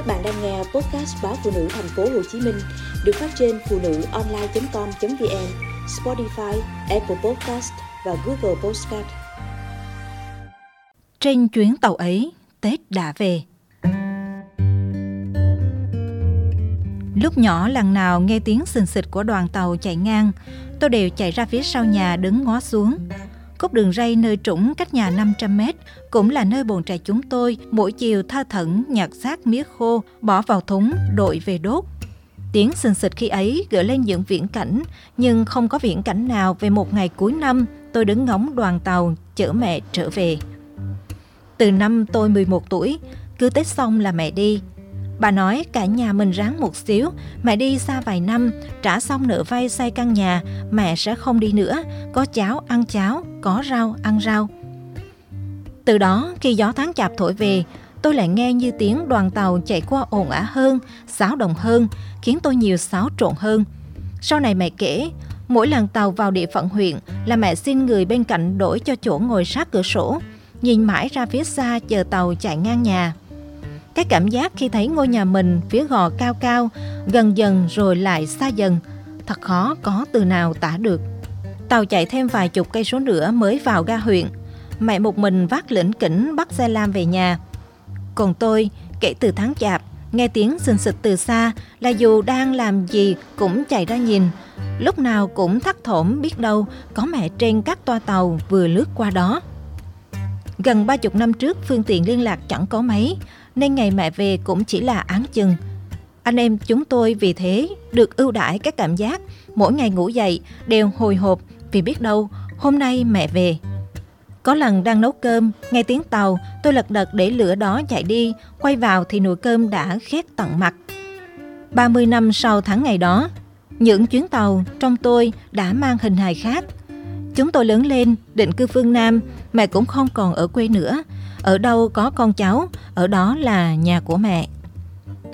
Các bạn đang nghe podcast báo phụ nữ thành phố Hồ Chí Minh được phát trên phụ nữ online.com.vn, Spotify, Apple Podcast và Google Podcast. Trên chuyến tàu ấy, Tết đã về. Lúc nhỏ lần nào nghe tiếng sình xịch của đoàn tàu chạy ngang, tôi đều chạy ra phía sau nhà đứng ngó xuống. Cốt đường ray nơi trũng cách nhà 500 mét cũng là nơi bồn trại chúng tôi mỗi chiều tha thẩn nhặt xác mía khô, bỏ vào thúng, đội về đốt. Tiếng sình xịch khi ấy gợi lên những viễn cảnh, nhưng không có viễn cảnh nào về một ngày cuối năm tôi đứng ngóng đoàn tàu chở mẹ trở về. Từ năm tôi 11 tuổi, cứ Tết xong là mẹ đi. Bà nói cả nhà mình ráng một xíu, mẹ đi xa vài năm, trả xong nợ vay xây căn nhà, mẹ sẽ không đi nữa, có cháo ăn cháo, có rau ăn rau. Từ đó, khi gió tháng chạp thổi về, tôi lại nghe như tiếng đoàn tàu chạy qua ồn ả hơn, xáo động hơn, khiến tôi nhiều xáo trộn hơn. Sau này mẹ kể, mỗi lần tàu vào địa phận huyện là mẹ xin người bên cạnh đổi cho chỗ ngồi sát cửa sổ, nhìn mãi ra phía xa chờ tàu chạy ngang nhà. Cái cảm giác khi thấy ngôi nhà mình phía gò cao cao, gần dần rồi lại xa dần, thật khó có từ nào tả được. Tàu chạy thêm vài chục cây số nữa mới vào ga huyện. Mẹ một mình vác lĩnh kỉnh bắt xe lam về nhà. Còn tôi, kể từ tháng chạp, nghe tiếng xình xịch từ xa là dù đang làm gì cũng chạy ra nhìn. Lúc nào cũng thắt thổm biết đâu có mẹ trên các toa tàu vừa lướt qua đó. Gần ba chục năm trước phương tiện liên lạc chẳng có mấy, nên ngày mẹ về cũng chỉ là án chừng. Anh em chúng tôi vì thế được ưu đãi các cảm giác, mỗi ngày ngủ dậy đều hồi hộp vì biết đâu hôm nay mẹ về. Có lần đang nấu cơm, nghe tiếng tàu, tôi lật đật để lửa đó chạy đi, quay vào thì nồi cơm đã khét tận mặt. 30 năm sau tháng ngày đó, những chuyến tàu trong tôi đã mang hình hài khác. Chúng tôi lớn lên, định cư phương Nam, mẹ cũng không còn ở quê nữa. Ở đâu có con cháu, ở đó là nhà của mẹ.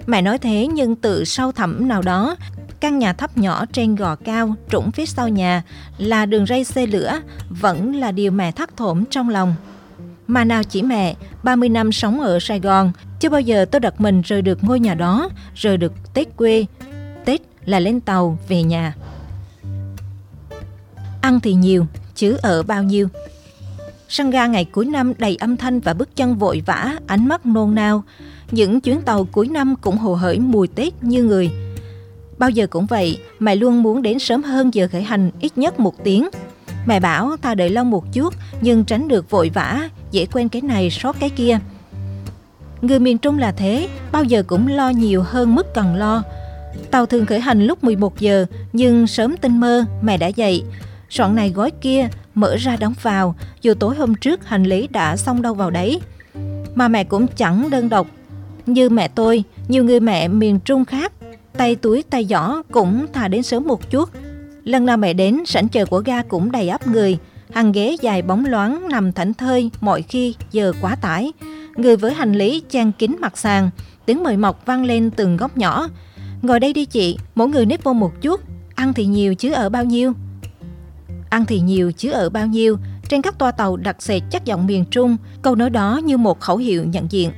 Mẹ nói thế nhưng từ sâu thẳm nào đó, căn nhà thấp nhỏ trên gò cao, trũng phía sau nhà là đường ray xe lửa, vẫn là điều mẹ thắt thổm trong lòng. Mà nào chỉ mẹ, 30 năm sống ở Sài Gòn, chưa bao giờ tôi đặt mình rời được ngôi nhà đó, rời được Tết quê. Tết là lên tàu về nhà. Ăn thì nhiều, chứ ở bao nhiêu. Sân ga ngày cuối năm đầy âm thanh và bước chân vội vã, ánh mắt nôn nao. Những chuyến tàu cuối năm cũng hồ hởi mùi Tết như người. Bao giờ cũng vậy, mẹ luôn muốn đến sớm hơn giờ khởi hành ít nhất một tiếng. Mẹ bảo ta đợi lâu một chút, nhưng tránh được vội vã, dễ quên cái này sót cái kia. Người miền Trung là thế, bao giờ cũng lo nhiều hơn mức cần lo. Tàu thường khởi hành lúc 11 giờ, nhưng sớm tinh mơ, mẹ đã dậy. Soạn này gói kia, mở ra đóng vào, dù tối hôm trước hành lý đã xong đâu vào đấy. Mà mẹ cũng chẳng đơn độc. Như mẹ tôi, nhiều người mẹ miền Trung khác, tay túi tay giỏ cũng thà đến sớm một chút. Lần nào mẹ đến, sảnh chờ của ga cũng đầy ắp người, hàng ghế dài bóng loáng nằm thảnh thơi mọi khi giờ quá tải. Người với hành lý chan kín mặt sàn, tiếng mời mọc vang lên từng góc nhỏ. Ngồi đây đi chị, mỗi người nếp vô một chút, ăn thì nhiều chứ ở bao nhiêu. Ăn thì nhiều chứ ở bao nhiêu, trên các toa tàu đặc sệt chắc giọng miền Trung, câu nói đó như một khẩu hiệu nhận diện.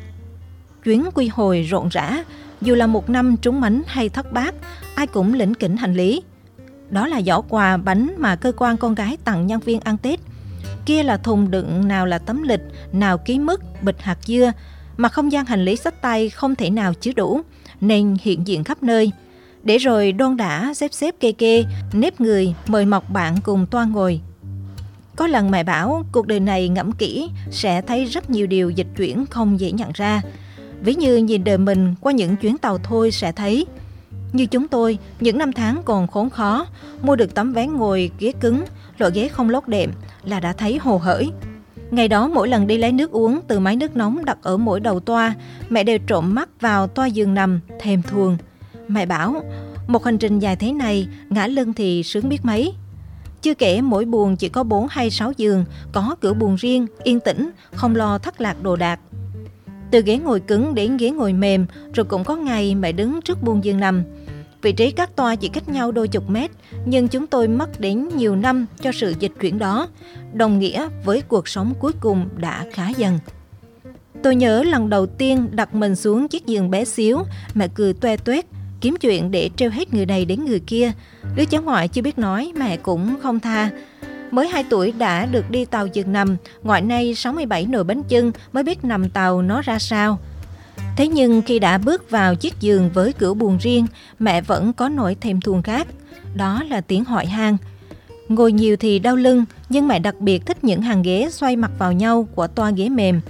Chuyến quy hồi rộn rã, dù là một năm trúng mánh hay thất bát, ai cũng lĩnh kỉnh hành lý. Đó là giỏ quà bánh mà cơ quan con gái tặng nhân viên ăn Tết. Kia là thùng đựng nào là tấm lịch, nào ký mứt, bịch hạt dưa, mà không gian hành lý sách tay không thể nào chứa đủ, nên hiện diện khắp nơi – để rồi đoan đã xếp xếp kê kê, nếp người, mời mọc bạn cùng toa ngồi. Có lần mẹ bảo cuộc đời này ngẫm kỹ sẽ thấy rất nhiều điều dịch chuyển không dễ nhận ra. Ví như nhìn đời mình qua những chuyến tàu thôi sẽ thấy. Như chúng tôi, những năm tháng còn khốn khó, mua được tấm vé ngồi ghế cứng, loại ghế không lót đệm là đã thấy hồ hởi. Ngày đó mỗi lần đi lấy nước uống từ máy nước nóng đặt ở mỗi đầu toa, mẹ đều trộm mắt vào toa giường nằm, thèm thuồng. Mẹ bảo, một hành trình dài thế này, ngã lưng thì sướng biết mấy. Chưa kể mỗi buồng chỉ có 4 hay 6 giường, có cửa buồng riêng, yên tĩnh, không lo thất lạc đồ đạc. Từ ghế ngồi cứng đến ghế ngồi mềm, rồi cũng có ngày mẹ đứng trước buồng giường nằm. Vị trí các toa chỉ cách nhau đôi chục mét, nhưng chúng tôi mất đến nhiều năm cho sự dịch chuyển đó, đồng nghĩa với cuộc sống cuối cùng đã khá dần. Tôi nhớ lần đầu tiên đặt mình xuống chiếc giường bé xíu, mẹ cười toe toét, kiếm chuyện để treo hết người này đến người kia. Đứa cháu ngoại chưa biết nói, mẹ cũng không tha. Mới 2 tuổi đã được đi tàu giường nằm, ngoại nay 67 nồi bánh chưng mới biết nằm tàu nó ra sao. Thế nhưng khi đã bước vào chiếc giường với cửa buồn riêng, mẹ vẫn có nỗi thèm thuồng khác. Đó là tiếng hỏi han. Ngồi nhiều thì đau lưng, nhưng mẹ đặc biệt thích những hàng ghế xoay mặt vào nhau của toa ghế mềm.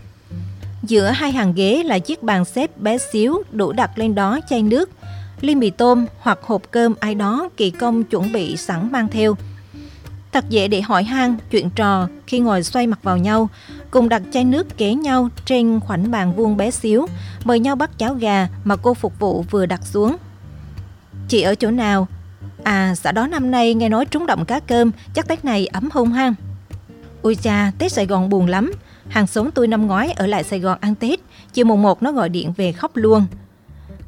Giữa hai hàng ghế là chiếc bàn xếp bé xíu đủ đặt lên đó chai nước, ly mì tôm hoặc hộp cơm ai đó kỳ công chuẩn bị sẵn mang theo. Thật dễ để hỏi han, chuyện trò khi ngồi xoay mặt vào nhau, cùng đặt chai nước kế nhau trên khoảnh bàn vuông bé xíu, mời nhau bắt cháo gà mà cô phục vụ vừa đặt xuống. Chị ở chỗ nào? À, xã đó năm nay nghe nói trúng động cá cơm, chắc Tết này ấm hung hăng. Ui cha, Tết Sài Gòn buồn lắm. Hàng xóm tôi năm ngoái ở lại Sài Gòn ăn Tết, chiều mùng 1 nó gọi điện về khóc luôn.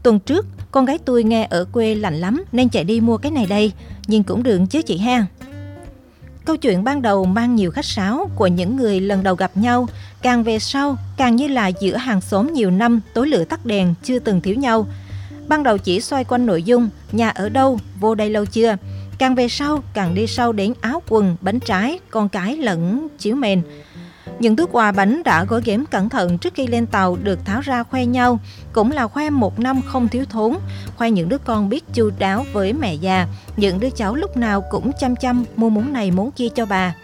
Tuần trước, con gái tôi nghe ở quê lạnh lắm nên chạy đi mua cái này đây, nhưng cũng được chứ chị ha. Câu chuyện ban đầu mang nhiều khách sáo của những người lần đầu gặp nhau, càng về sau càng như là giữa hàng xóm nhiều năm tối lửa tắt đèn chưa từng thiếu nhau. Ban đầu chỉ xoay quanh nội dung nhà ở đâu, vô đây lâu chưa. Càng về sau càng đi sâu đến áo quần, bánh trái, con cái lẫn chiếu mền. Những túi quà bánh đã gói ghém cẩn thận trước khi lên tàu được tháo ra khoe nhau, cũng là khoe một năm không thiếu thốn, khoe những đứa con biết chu đáo với mẹ già, những đứa cháu lúc nào cũng chăm chăm mua món này món kia cho bà.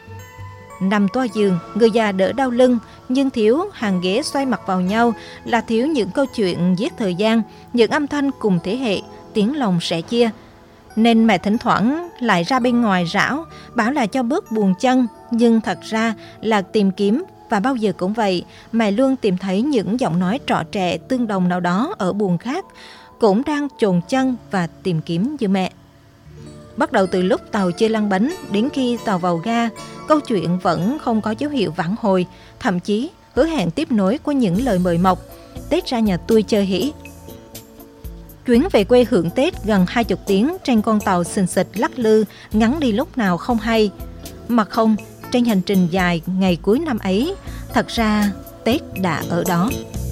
Nằm toa giường, người già đỡ đau lưng, nhưng thiếu hàng ghế xoay mặt vào nhau là thiếu những câu chuyện giết thời gian, những âm thanh cùng thế hệ, tiếng lòng sẻ chia. Nên mẹ thỉnh thoảng lại ra bên ngoài rảo, bảo là cho bớt buồn chân, nhưng thật ra là tìm kiếm và bao giờ cũng vậy, mẹ luôn tìm thấy những giọng nói trọ trẻ tương đồng nào đó ở buồn khác, cũng đang trồn chân và tìm kiếm như mẹ. Bắt đầu từ lúc tàu chơi lăn bánh đến khi tàu vào ga, câu chuyện vẫn không có dấu hiệu vãn hồi, thậm chí hứa hẹn tiếp nối của những lời mời mọc. Tết ra nhà tôi chơi hỉ. Chuyến về quê hưởng Tết gần hai chục tiếng trên con tàu sình xịch lắc lư, ngắn đi lúc nào không hay. Mà không, trên hành trình dài ngày cuối năm ấy, thật ra Tết đã ở đó.